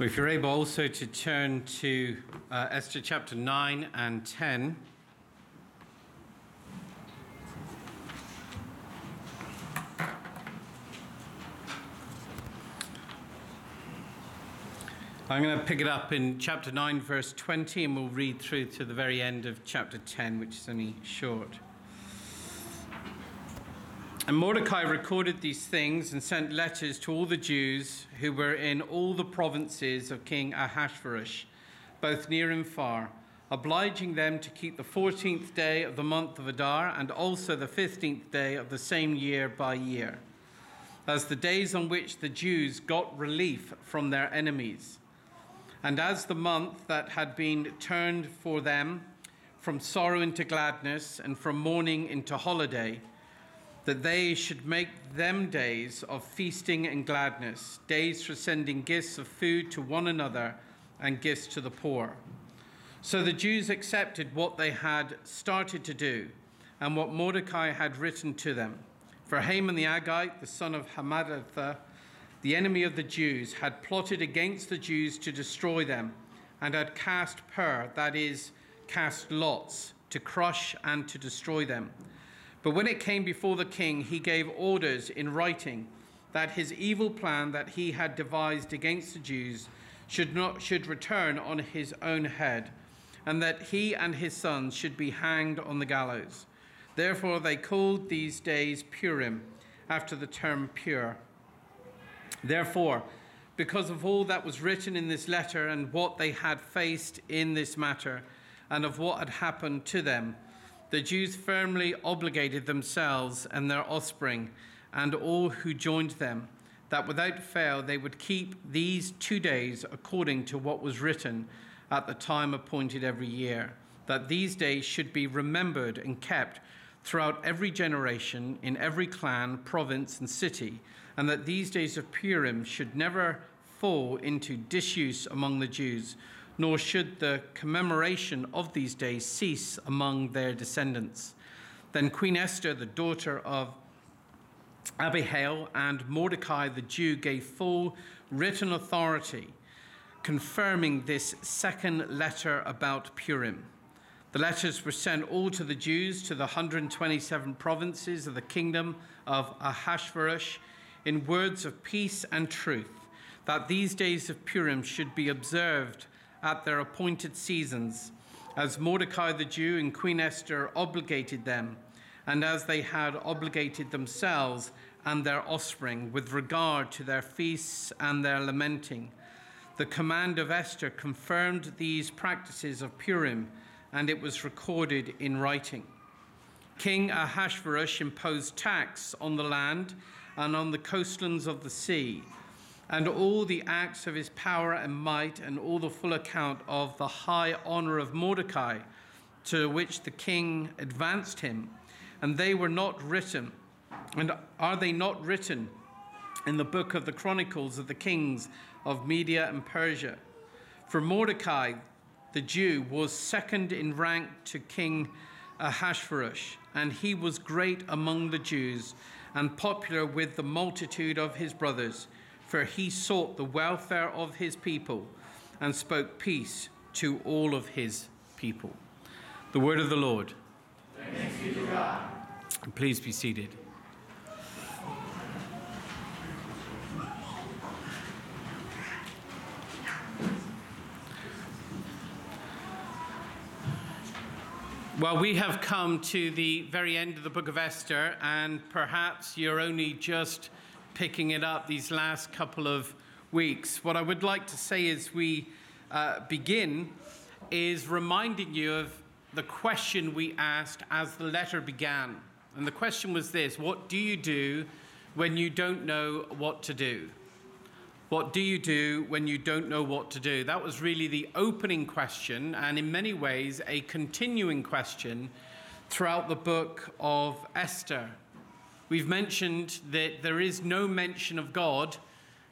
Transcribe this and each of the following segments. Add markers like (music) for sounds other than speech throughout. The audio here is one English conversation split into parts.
If you're able also to turn to uh, Esther chapter 9 and 10. I'm going to pick it up in chapter 9, verse 20, and we'll read through to the very end of chapter 10, which is only short. And Mordecai recorded these things and sent letters to all the Jews who were in all the provinces of King Ahasuerus, both near and far, obliging them to keep the 14th day of the month of Adar and also the 15th day of the same year by year, as the days on which the Jews got relief from their enemies. And as the month that had been turned for them from sorrow into gladness and from mourning into holiday, that they should make them days of feasting and gladness, days for sending gifts of food to one another and gifts to the poor. So the Jews accepted what they had started to do and what Mordecai had written to them. For Haman the Agagite, the son of Hammedatha, the enemy of the Jews, had plotted against the Jews to destroy them, and had cast Pur, that is, cast lots, to crush and to destroy them. But when it came before the king, he gave orders in writing that his evil plan that he had devised against the Jews should not should return on his own head, and that he and his sons should be hanged on the gallows. Therefore they called these days Purim, after the term Pur. Therefore, because of all that was written in this letter and what they had faced in this matter, and of what had happened to them, the Jews firmly obligated themselves and their offspring and all who joined them that without fail they would keep these two days according to what was written at the time appointed every year, that these days should be remembered and kept throughout every generation, in every clan, province, and city, and that these days of Purim should never fall into disuse among the Jews, nor should the commemoration of these days cease among their descendants. Then Queen Esther, the daughter of Abihail, and Mordecai the Jew gave full written authority, confirming this second letter about Purim. The letters were sent all to the Jews to the 127 provinces of the kingdom of Ahasuerus in words of peace and truth, that these days of Purim should be observed at their appointed seasons, as Mordecai the Jew and Queen Esther obligated them, and as they had obligated themselves and their offspring with regard to their feasts and their lamenting. The command of Esther confirmed these practices of Purim and it was recorded in writing. King Ahasuerus imposed tax on the land and on the coastlands of the sea, and all the acts of his power and might, and all the full account of the high honor of Mordecai, to which the king advanced him. And they were not written, and are they not written in the book of the Chronicles of the kings of Media and Persia? For Mordecai, the Jew, was second in rank to King Ahasuerus, and he was great among the Jews and popular with the multitude of his brothers, for he sought the welfare of his people and spoke peace to all of his people. The word of the Lord. Please be seated. Well, we have come to the very end of the book of Esther, and perhaps you're only just picking it up these last couple of weeks. What I would like to say as we uh, begin is reminding you of the question we asked as the letter began. And the question was this What do you do when you don't know what to do? What do you do when you don't know what to do? That was really the opening question, and in many ways, a continuing question throughout the book of Esther. We've mentioned that there is no mention of God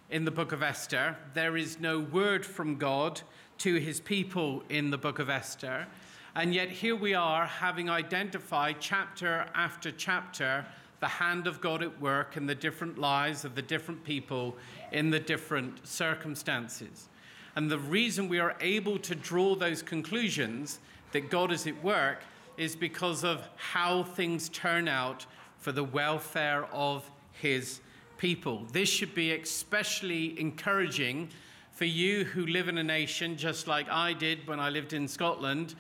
in the book of Esther, there is no word from God to his people in the book of Esther. And yet, here we are having identified chapter after chapter the hand of God at work in the different lives of the different people in the different circumstances. And the reason we are able to draw those conclusions that God is at work is because of how things turn out for the welfare of his people. This should be especially encouraging for you who live in a nation just like I did when I lived in Scotland,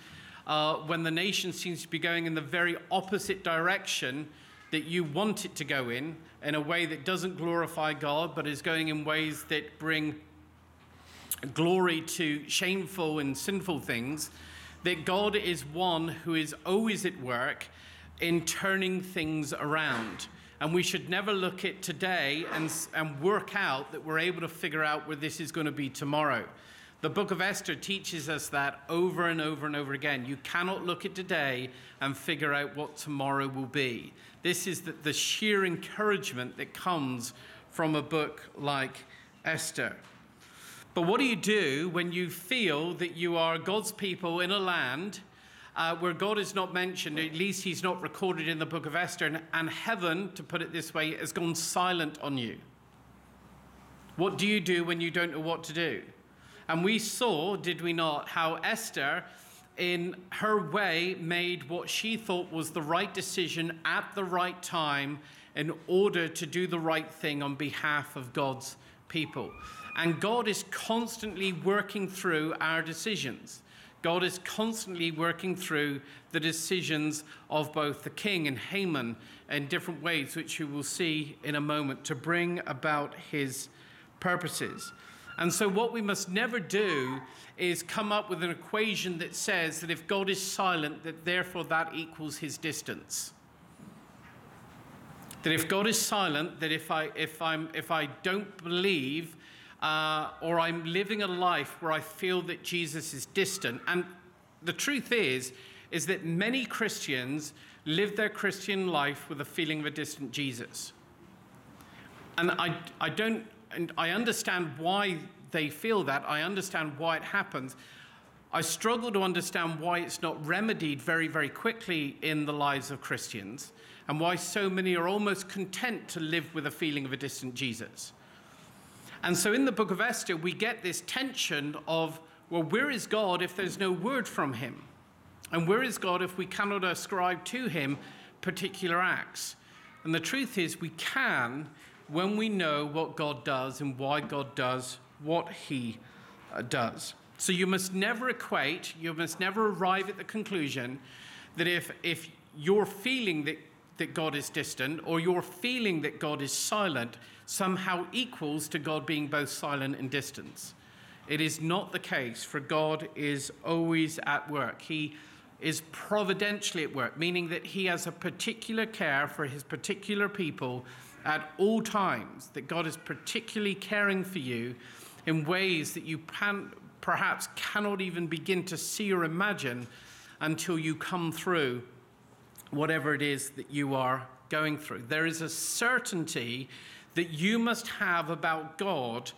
uh, when the nation seems to be going in the very opposite direction that you want it to go in, in a way that doesn't glorify God, but is going in ways that bring glory to shameful and sinful things, that God is one who is always at work in turning things around. And we should never look at today and, and work out that we're able to figure out where this is going to be tomorrow. The book of Esther teaches us that over and over and over again. You cannot look at today and figure out what tomorrow will be. This is the, the sheer encouragement that comes from a book like Esther. But what do you do when you feel that you are God's people in a land uh, where God is not mentioned, at least he's not recorded in the book of Esther, and, and heaven, to put it this way, has gone silent on you. What do you do when you don't know what to do? And we saw, did we not, how Esther, in her way, made what she thought was the right decision at the right time in order to do the right thing on behalf of God's people. And God is constantly working through our decisions. God is constantly working through the decisions of both the king and Haman in different ways, which you will see in a moment, to bring about his purposes. And so, what we must never do is come up with an equation that says that if God is silent, that therefore that equals his distance. That if God is silent, that if I, if I'm, if I don't believe uh, or I'm living a life where I feel that Jesus is distant. And the truth is, is that many Christians live their Christian life with a feeling of a distant Jesus. And I, I don't, and I understand why they feel that. I understand why it happens. I struggle to understand why it's not remedied very, very quickly in the lives of Christians and why so many are almost content to live with a feeling of a distant Jesus. And so in the book of Esther, we get this tension of, well, where is God if there's no word from him? And where is God if we cannot ascribe to him particular acts? And the truth is, we can when we know what God does and why God does what he uh, does. So you must never equate, you must never arrive at the conclusion that if, if you're feeling that, that God is distant or you're feeling that God is silent, somehow equals to God being both silent and distant. It is not the case, for God is always at work. He is providentially at work, meaning that He has a particular care for His particular people at all times, that God is particularly caring for you in ways that you can, perhaps cannot even begin to see or imagine until you come through whatever it is that you are going through. There is a certainty that you must have about God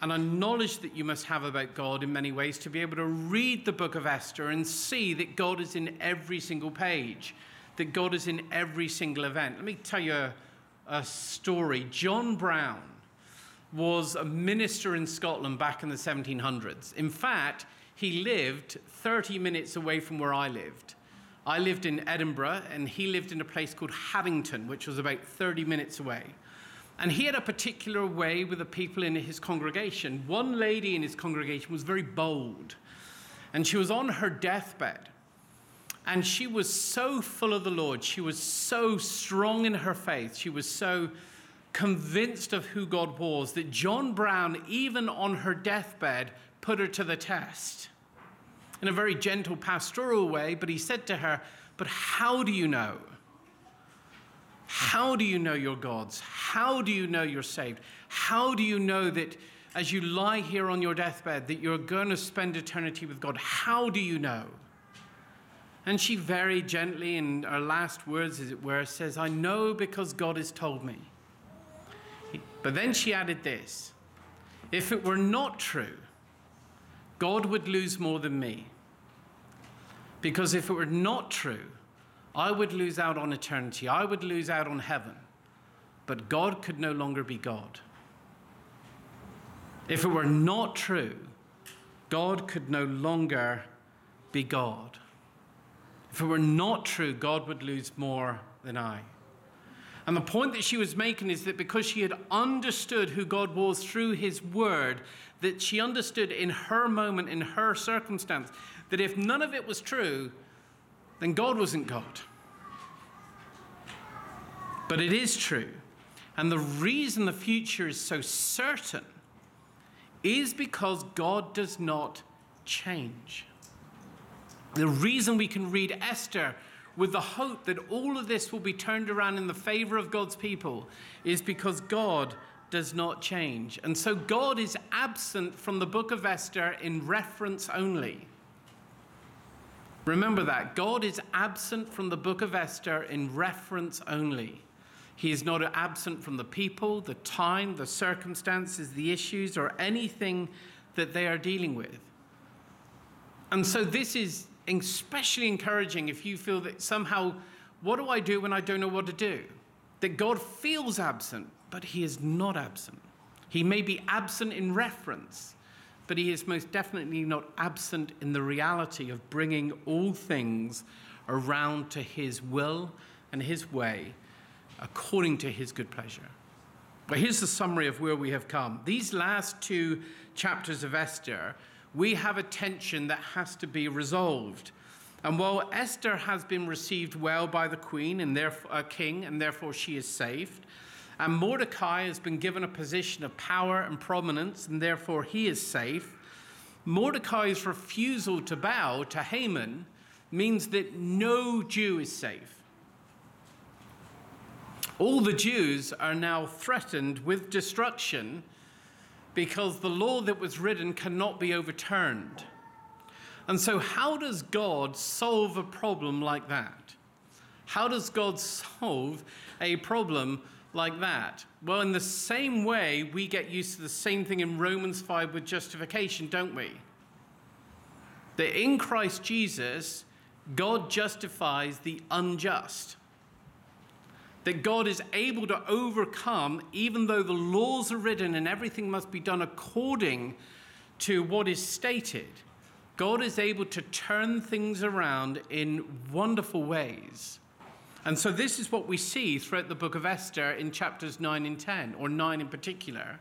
and a knowledge that you must have about God in many ways to be able to read the book of Esther and see that God is in every single page, that God is in every single event. Let me tell you a, a story. John Brown was a minister in Scotland back in the 1700s. In fact, he lived 30 minutes away from where I lived. I lived in Edinburgh, and he lived in a place called Haddington, which was about 30 minutes away. And he had a particular way with the people in his congregation. One lady in his congregation was very bold, and she was on her deathbed. And she was so full of the Lord. She was so strong in her faith. She was so convinced of who God was that John Brown, even on her deathbed, put her to the test in a very gentle pastoral way. But he said to her, But how do you know? How do you know you're God's? How do you know you're saved? How do you know that as you lie here on your deathbed that you're going to spend eternity with God? How do you know? And she very gently, in her last words, as it were, says, I know because God has told me. But then she added this if it were not true, God would lose more than me. Because if it were not true, I would lose out on eternity. I would lose out on heaven. But God could no longer be God. If it were not true, God could no longer be God. If it were not true, God would lose more than I. And the point that she was making is that because she had understood who God was through his word, that she understood in her moment, in her circumstance, that if none of it was true, then God wasn't God. But it is true. And the reason the future is so certain is because God does not change. The reason we can read Esther with the hope that all of this will be turned around in the favor of God's people is because God does not change. And so God is absent from the book of Esther in reference only. Remember that. God is absent from the book of Esther in reference only. He is not absent from the people, the time, the circumstances, the issues, or anything that they are dealing with. And so this is especially encouraging if you feel that somehow, what do I do when I don't know what to do? That God feels absent, but He is not absent. He may be absent in reference, but He is most definitely not absent in the reality of bringing all things around to His will and His way according to His good pleasure. But here's the summary of where we have come. These last two chapters of Esther we have a tension that has to be resolved. And while Esther has been received well by the queen and therefore uh, king, and therefore she is saved, and Mordecai has been given a position of power and prominence, and therefore he is safe, Mordecai's refusal to bow to Haman means that no Jew is safe. All the Jews are now threatened with destruction because the law that was written cannot be overturned. And so, how does God solve a problem like that? How does God solve a problem like that? Well, in the same way, we get used to the same thing in Romans 5 with justification, don't we? That in Christ Jesus, God justifies the unjust that God is able to overcome, even though the laws are written and everything must be done according to what is stated. God is able to turn things around in wonderful ways. And so, this is what we see throughout the book of Esther in chapters 9 and 10, or 9 in particular,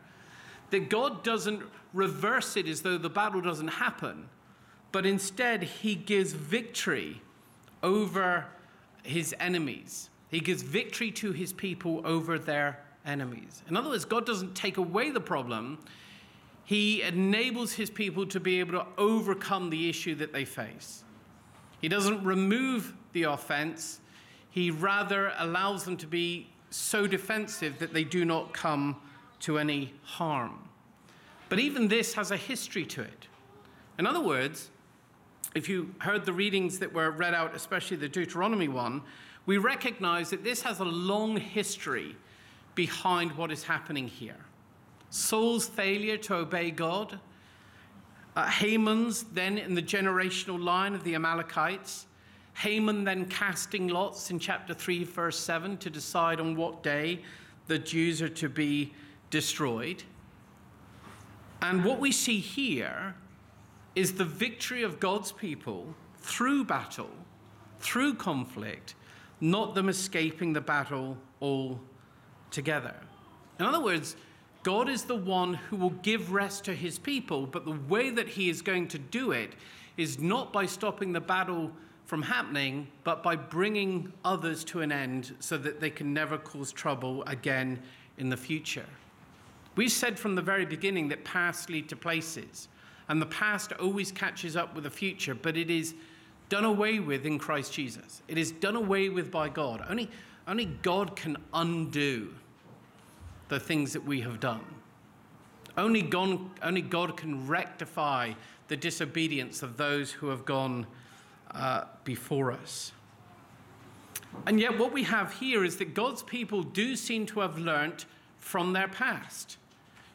that God doesn't reverse it as though the battle doesn't happen, but instead, He gives victory over His enemies. He gives victory to his people over their enemies. In other words, God doesn't take away the problem, he enables his people to be able to overcome the issue that they face. He doesn't remove the offense, he rather allows them to be so defensive that they do not come to any harm. But even this has a history to it. In other words, if you heard the readings that were read out, especially the Deuteronomy one, we recognize that this has a long history behind what is happening here. Saul's failure to obey God, uh, Haman's then in the generational line of the Amalekites, Haman then casting lots in chapter 3, verse 7 to decide on what day the Jews are to be destroyed. And what we see here is the victory of God's people through battle, through conflict, not them escaping the battle altogether. In other words, God is the one who will give rest to his people, but the way that he is going to do it is not by stopping the battle from happening, but by bringing others to an end so that they can never cause trouble again in the future. We said from the very beginning that pasts lead to places, and the past always catches up with the future, but it is done away with in Christ Jesus. It is done away with by God. Only, only God can undo the things that we have done. Only God, only God can rectify the disobedience of those who have gone uh, before us. And yet, what we have here is that God's people do seem to have learnt from their past.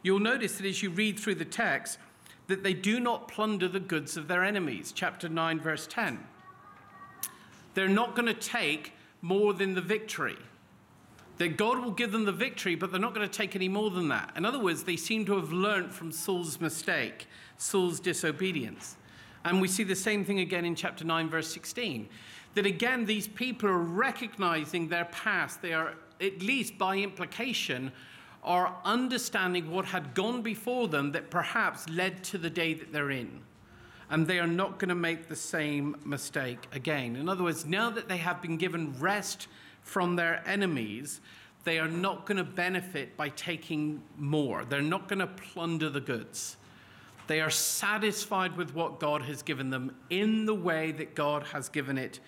You'll notice that as you read through the text, that they do not plunder the goods of their enemies. Chapter 9, verse 10. They're not going to take more than the victory. That God will give them the victory, but they're not going to take any more than that. In other words, they seem to have learnt from Saul's mistake, Saul's disobedience. And we see the same thing again in chapter 9, verse 16. That again, these people are recognizing their past. They are, at least by implication, are understanding what had gone before them that perhaps led to the day that they're in. And they are not going to make the same mistake again. In other words, now that they have been given rest from their enemies, they are not going to benefit by taking more. They're not going to plunder the goods. They are satisfied with what God has given them in the way that God has given it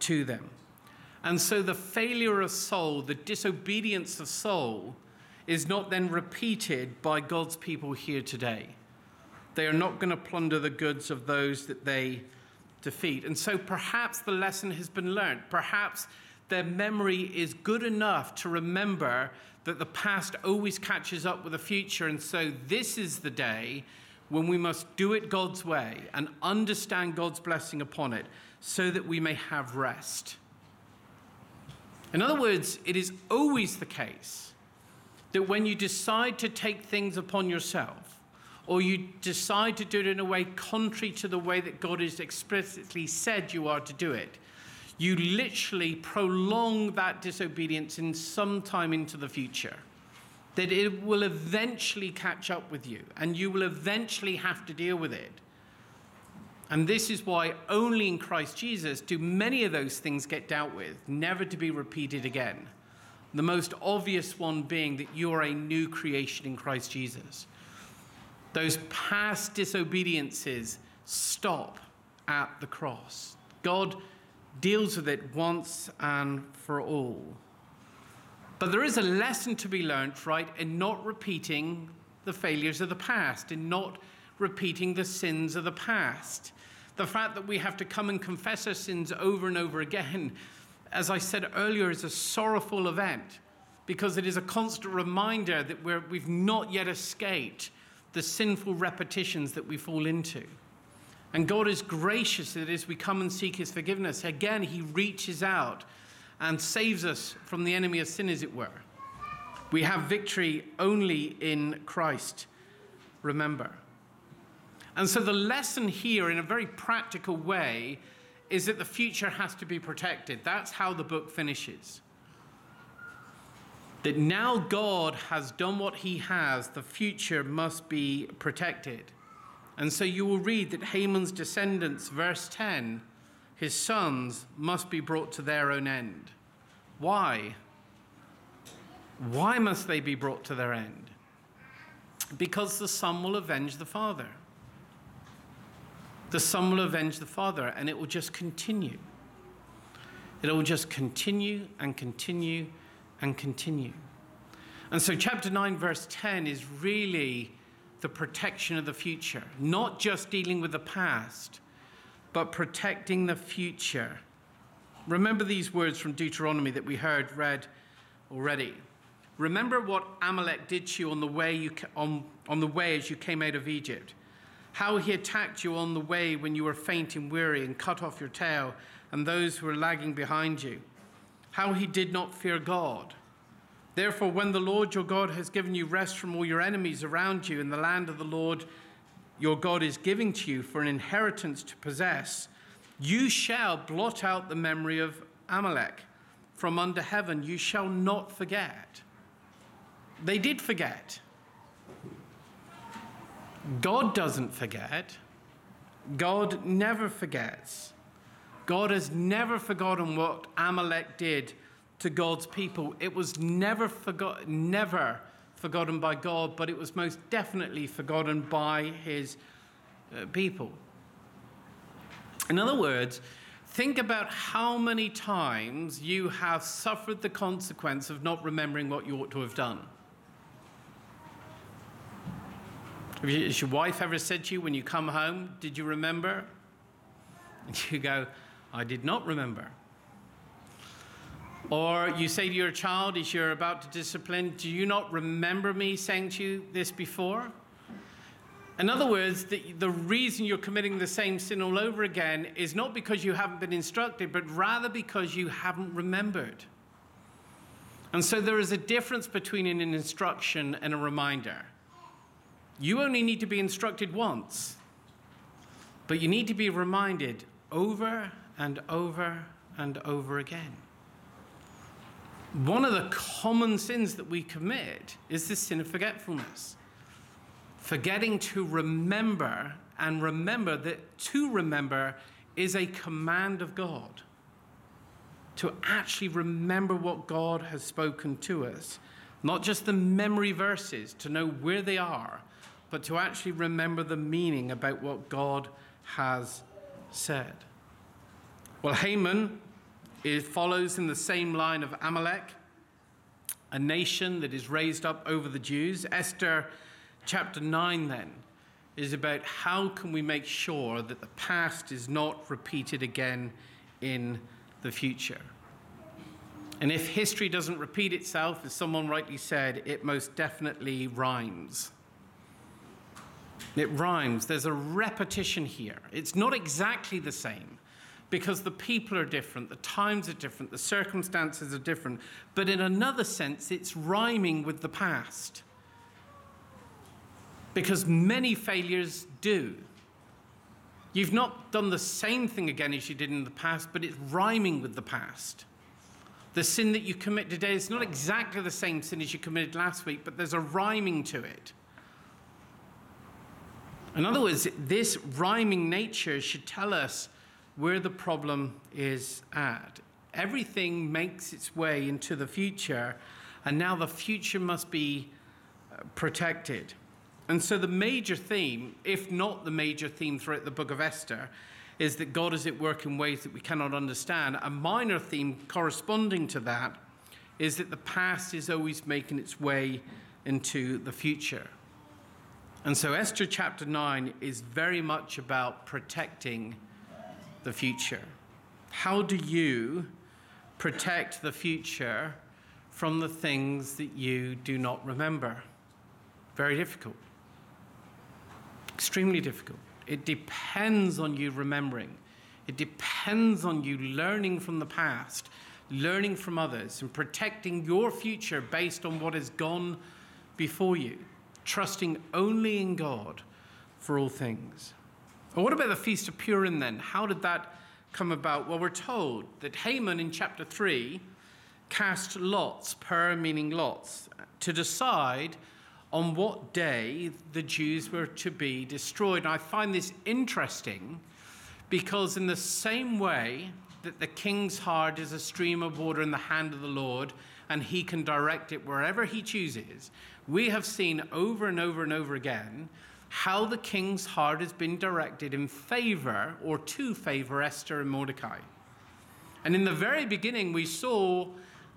to them. And so the failure of Saul, the disobedience of Saul, is not then repeated by God's people here today. They are not going to plunder the goods of those that they defeat. And so perhaps the lesson has been learned. Perhaps their memory is good enough to remember that the past always catches up with the future. And so this is the day when we must do it God's way and understand God's blessing upon it so that we may have rest. In other words, it is always the case that when you decide to take things upon yourself, or you decide to do it in a way contrary to the way that God has explicitly said you are to do it, you literally prolong that disobedience in some time into the future. That it will eventually catch up with you and you will eventually have to deal with it. And this is why only in Christ Jesus do many of those things get dealt with, never to be repeated again. The most obvious one being that you are a new creation in Christ Jesus. Those past disobediences stop at the cross. God deals with it once and for all. But there is a lesson to be learned, right, in not repeating the failures of the past, in not repeating the sins of the past. The fact that we have to come and confess our sins over and over again, as I said earlier, is a sorrowful event because it is a constant reminder that we're, we've not yet escaped the sinful repetitions that we fall into. And God is gracious that as we come and seek his forgiveness, again, he reaches out and saves us from the enemy of sin, as it were. We have victory only in Christ, remember. And so the lesson here, in a very practical way, is that the future has to be protected. That's how the book finishes. That now God has done what he has, the future must be protected. And so you will read that Haman's descendants, verse 10, his sons must be brought to their own end. Why? Why must they be brought to their end? Because the son will avenge the father. The son will avenge the father, and it will just continue. It will just continue and continue and continue. And so, chapter 9, verse 10 is really the protection of the future, not just dealing with the past, but protecting the future. Remember these words from Deuteronomy that we heard read already. Remember what Amalek did to you on the way, you, on, on the way as you came out of Egypt. How he attacked you on the way when you were faint and weary and cut off your tail and those who were lagging behind you. How he did not fear God Therefore, when the Lord your God has given you rest from all your enemies around you in the land of the Lord your God is giving to you for an inheritance to possess, you shall blot out the memory of Amalek from under heaven. You shall not forget. They did forget. God doesn't forget. God never forgets. God has never forgotten what Amalek did to God's people. It was never, forgot, never forgotten by God, but it was most definitely forgotten by his uh, people. In other words, think about how many times you have suffered the consequence of not remembering what you ought to have done. Has your wife ever said to you when you come home, Did you remember? And (laughs) you go, I did not remember. Or you say to your child as you're about to discipline, Do you not remember me saying to you this before? In other words, the, the reason you're committing the same sin all over again is not because you haven't been instructed, but rather because you haven't remembered. And so there is a difference between an instruction and a reminder. You only need to be instructed once, but you need to be reminded over and over and over again. One of the common sins that we commit is the sin of forgetfulness. Forgetting to remember and remember that to remember is a command of God. To actually remember what God has spoken to us, not just the memory verses to know where they are, but to actually remember the meaning about what God has said. Well, Haman it follows in the same line of Amalek, a nation that is raised up over the Jews. Esther chapter 9 then is about how can we make sure that the past is not repeated again in the future. And if history doesn't repeat itself, as someone rightly said, it most definitely rhymes. It rhymes. There's a repetition here. It's not exactly the same because the people are different, the times are different, the circumstances are different. But in another sense, it's rhyming with the past. Because many failures do. You've not done the same thing again as you did in the past, but it's rhyming with the past. The sin that you commit today is not exactly the same sin as you committed last week, but there's a rhyming to it. In other words, this rhyming nature should tell us where the problem is at. Everything makes its way into the future, and now the future must be uh, protected. And so, the major theme, if not the major theme throughout the book of Esther, is that God is at work in ways that we cannot understand. A minor theme corresponding to that is that the past is always making its way into the future. And so, Esther chapter 9 is very much about protecting the future? How do you protect the future from the things that you do not remember? Very difficult. Extremely difficult. It depends on you remembering. It depends on you learning from the past, learning from others, and protecting your future based on what has gone before you, trusting only in God for all things. Well, what about the Feast of Purim then? How did that come about? Well, we're told that Haman in chapter 3 cast lots, Pur meaning lots, to decide on what day the Jews were to be destroyed. And I find this interesting because, in the same way that the king's heart is a stream of water in the hand of the Lord and he can direct it wherever he chooses, we have seen over and over and over again how the king's heart has been directed in favor or to favor Esther and Mordecai. And in the very beginning, we saw,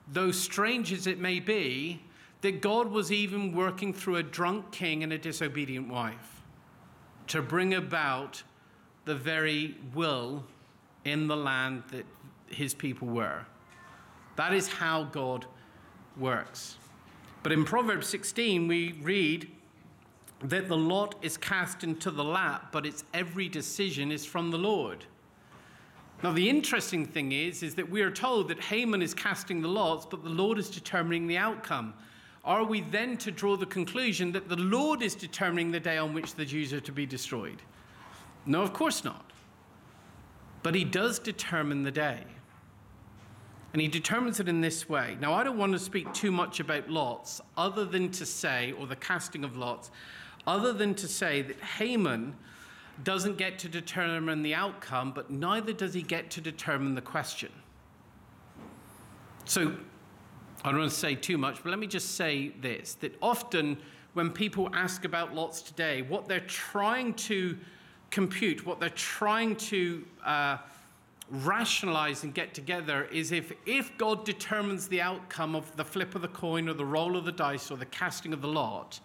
though strange as it may be, that God was even working through a drunk king and a disobedient wife to bring about the very will in the land that his people were. That is how God works. But in Proverbs 16, we read, that the lot is cast into the lap, but its every decision is from the Lord. Now, the interesting thing is, is that we are told that Haman is casting the lots, but the Lord is determining the outcome. Are we then to draw the conclusion that the Lord is determining the day on which the Jews are to be destroyed? No, of course not. But he does determine the day. And he determines it in this way. Now, I don't want to speak too much about lots, other than to say, or the casting of lots, other than to say that Haman doesn't get to determine the outcome, but neither does he get to determine the question. So, I don't want to say too much, but let me just say this that often when people ask about lots today, what they're trying to compute, what they're trying to uh, rationalize and get together is if, if God determines the outcome of the flip of the coin or the roll of the dice or the casting of the lot,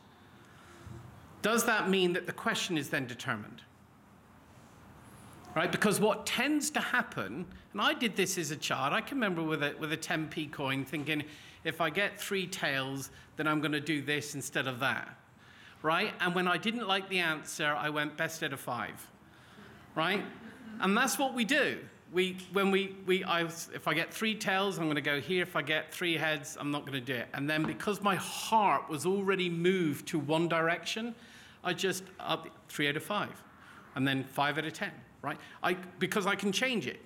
does that mean that the question is then determined? Right? Because what tends to happen, and I did this as a child, I can remember with a, with a 10p coin thinking, if I get three tails, then I'm going to do this instead of that. Right? And when I didn't like the answer, I went best out of five. Right? And that's what we do. We, when we, we I if I get three tails, I'm going to go here. If I get three heads, I'm not going to do it. And then because my heart was already moved to one direction, I just up three out of five, and then five out of ten, right? I, because I can change it.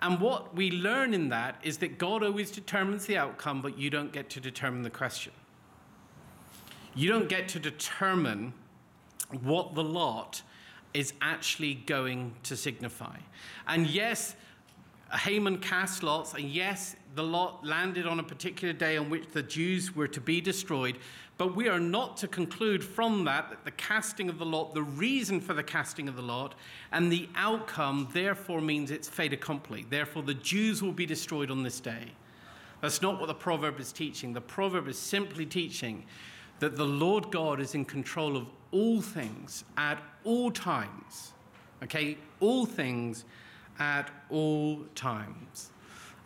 And what we learn in that is that God always determines the outcome, but you don't get to determine the question. You don't get to determine what the lot is actually going to signify. And yes, Haman cast lots, and yes, the lot landed on a particular day on which the Jews were to be destroyed. But we are not to conclude from that that the casting of the lot, the reason for the casting of the lot, and the outcome, therefore, means it's fait accompli. Therefore, the Jews will be destroyed on this day. That's not what the proverb is teaching. The proverb is simply teaching that the Lord God is in control of all things at all times. Okay? All things at all times.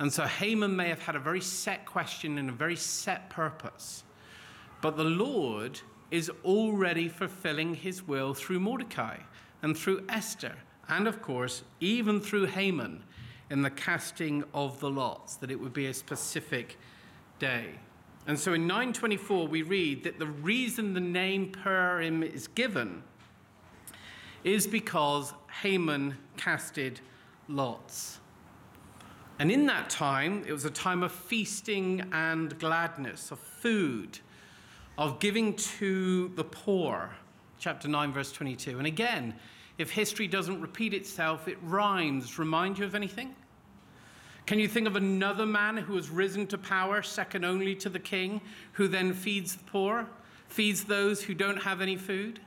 And so Haman may have had a very set question and a very set purpose. But the Lord is already fulfilling his will through Mordecai and through Esther, and of course, even through Haman in the casting of the lots, that it would be a specific day. And so in 924, we read that the reason the name Purim is given is because Haman casted lots. And in that time, it was a time of feasting and gladness, of food, of giving to the poor. Chapter 9, verse 22. And again, if history doesn't repeat itself, it rhymes. Remind you of anything? Can you think of another man who has risen to power, second only to the king, who then feeds the poor, feeds those who don't have any food?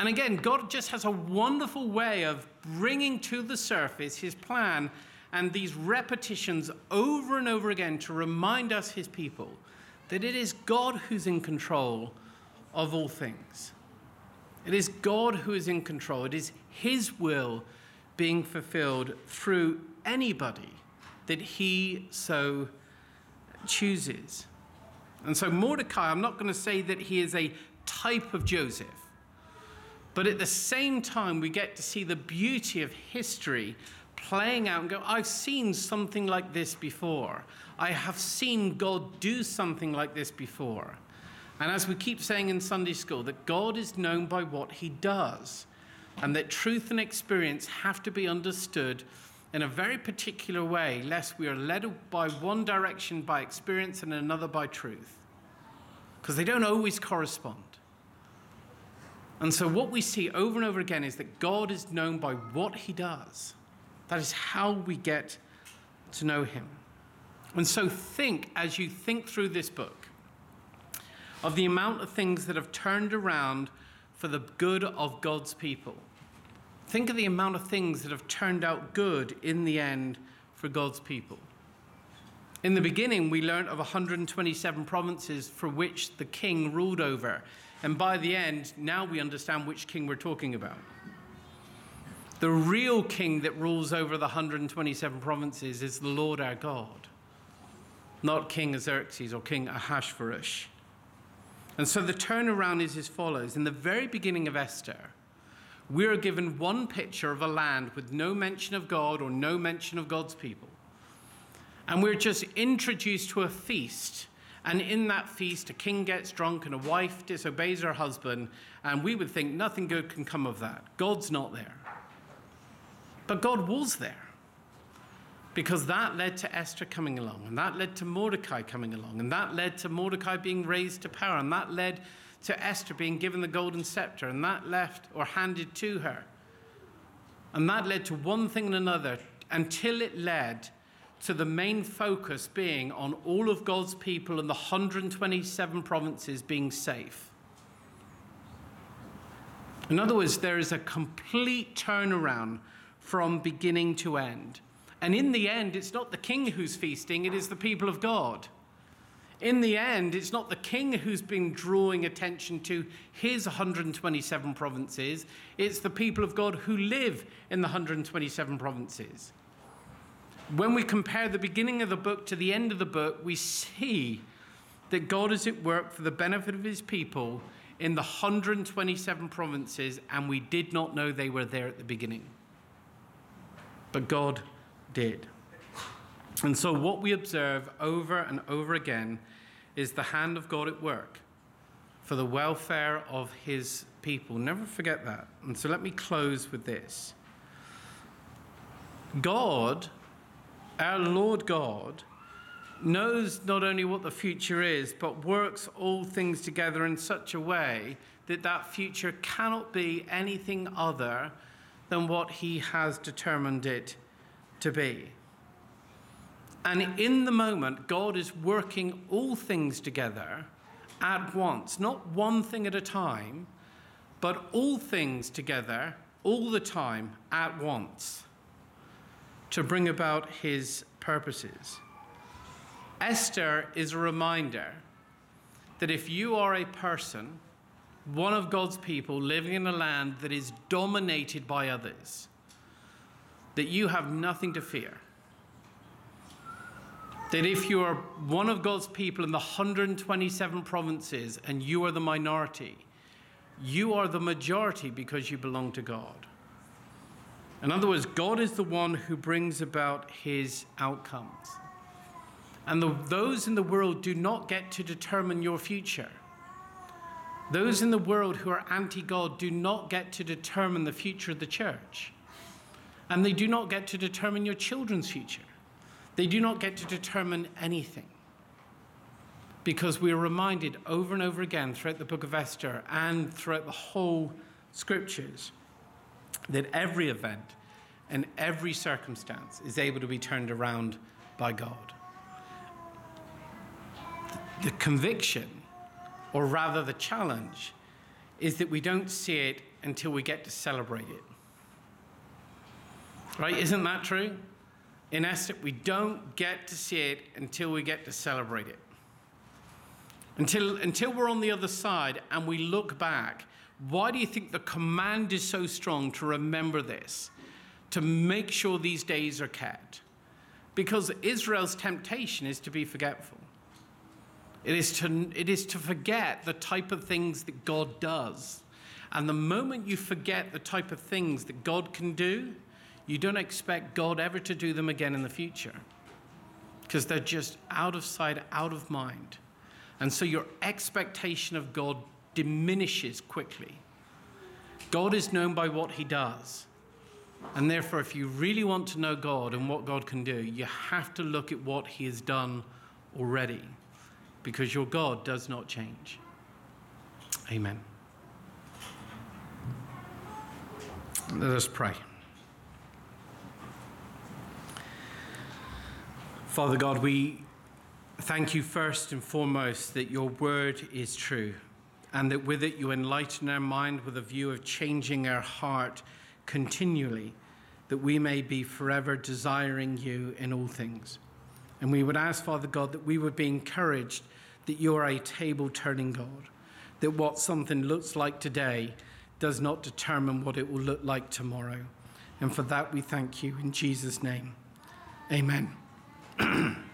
And again, God just has a wonderful way of bringing to the surface his plan and these repetitions over and over again to remind us, his people, that it is God who's in control of all things. It is God who is in control. It is his will being fulfilled through anybody that he so chooses. And so, Mordecai, I'm not going to say that he is a type of Joseph, but at the same time, we get to see the beauty of history playing out and go, I've seen something like this before. I have seen God do something like this before. And as we keep saying in Sunday school, that God is known by what he does, and that truth and experience have to be understood in a very particular way, lest we are led by one direction by experience and another by truth. Because they don't always correspond. And so, what we see over and over again is that God is known by what he does. That is how we get to know him. And so, think as you think through this book of the amount of things that have turned around for the good of God's people. Think of the amount of things that have turned out good in the end for God's people. In the beginning, we learned of 127 provinces for which the king ruled over. And by the end, now we understand which king we're talking about. The real king that rules over the 127 provinces is the Lord our God, not King Xerxes or King Ahasuerus. And so the turnaround is as follows. In the very beginning of Esther, we are given one picture of a land with no mention of God or no mention of God's people. And we're just introduced to a feast. And in that feast, a king gets drunk and a wife disobeys her husband. And we would think nothing good can come of that. God's not there. But God was there. Because that led to Esther coming along, and that led to Mordecai coming along, and that led to Mordecai being raised to power, and that led to Esther being given the golden scepter, and that left or handed to her. And that led to one thing and another until it led to the main focus being on all of God's people and the 127 provinces being safe. In other words, there is a complete turnaround from beginning to end. And in the end, it's not the king who's feasting, it is the people of God. In the end, it's not the king who's been drawing attention to his 127 provinces, it's the people of God who live in the 127 provinces. When we compare the beginning of the book to the end of the book, we see that God is at work for the benefit of his people in the 127 provinces, and we did not know they were there at the beginning. But God did. And so, what we observe over and over again is the hand of God at work for the welfare of his people. Never forget that. And so, let me close with this God, our Lord God, knows not only what the future is, but works all things together in such a way that that future cannot be anything other than what he has determined it to be. And in the moment, God is working all things together at once, not one thing at a time, but all things together all the time at once to bring about his purposes. Esther is a reminder that if you are a person, one of God's people living in a land that is dominated by others, that you have nothing to fear that if you are one of God's people in the 127 provinces and you are the minority, you are the majority because you belong to God. In other words, God is the one who brings about his outcomes. And the, those in the world do not get to determine your future. Those in the world who are anti God do not get to determine the future of the church. And they do not get to determine your children's future. They do not get to determine anything. Because we are reminded over and over again throughout the book of Esther and throughout the whole scriptures that every event and every circumstance is able to be turned around by God. The conviction, or rather the challenge, is that we don't see it until we get to celebrate it. Right? Isn't that true? in Esther, we don't get to see it until we get to celebrate it. Until, until we're on the other side and we look back, why do you think the command is so strong to remember this, to make sure these days are kept? Because Israel's temptation is to be forgetful. It is to, it is to forget the type of things that God does. And the moment you forget the type of things that God can do, you don't expect God ever to do them again in the future because they're just out of sight, out of mind. And so your expectation of God diminishes quickly. God is known by what he does. And therefore, if you really want to know God and what God can do, you have to look at what he has done already because your God does not change. Amen. Let us pray. Father God, we thank you first and foremost that your word is true and that with it you enlighten our mind with a view of changing our heart continually, that we may be forever desiring you in all things. And we would ask, Father God, that we would be encouraged that you are a table turning God, that what something looks like today does not determine what it will look like tomorrow. And for that we thank you in Jesus' name. Amen. (clears throat)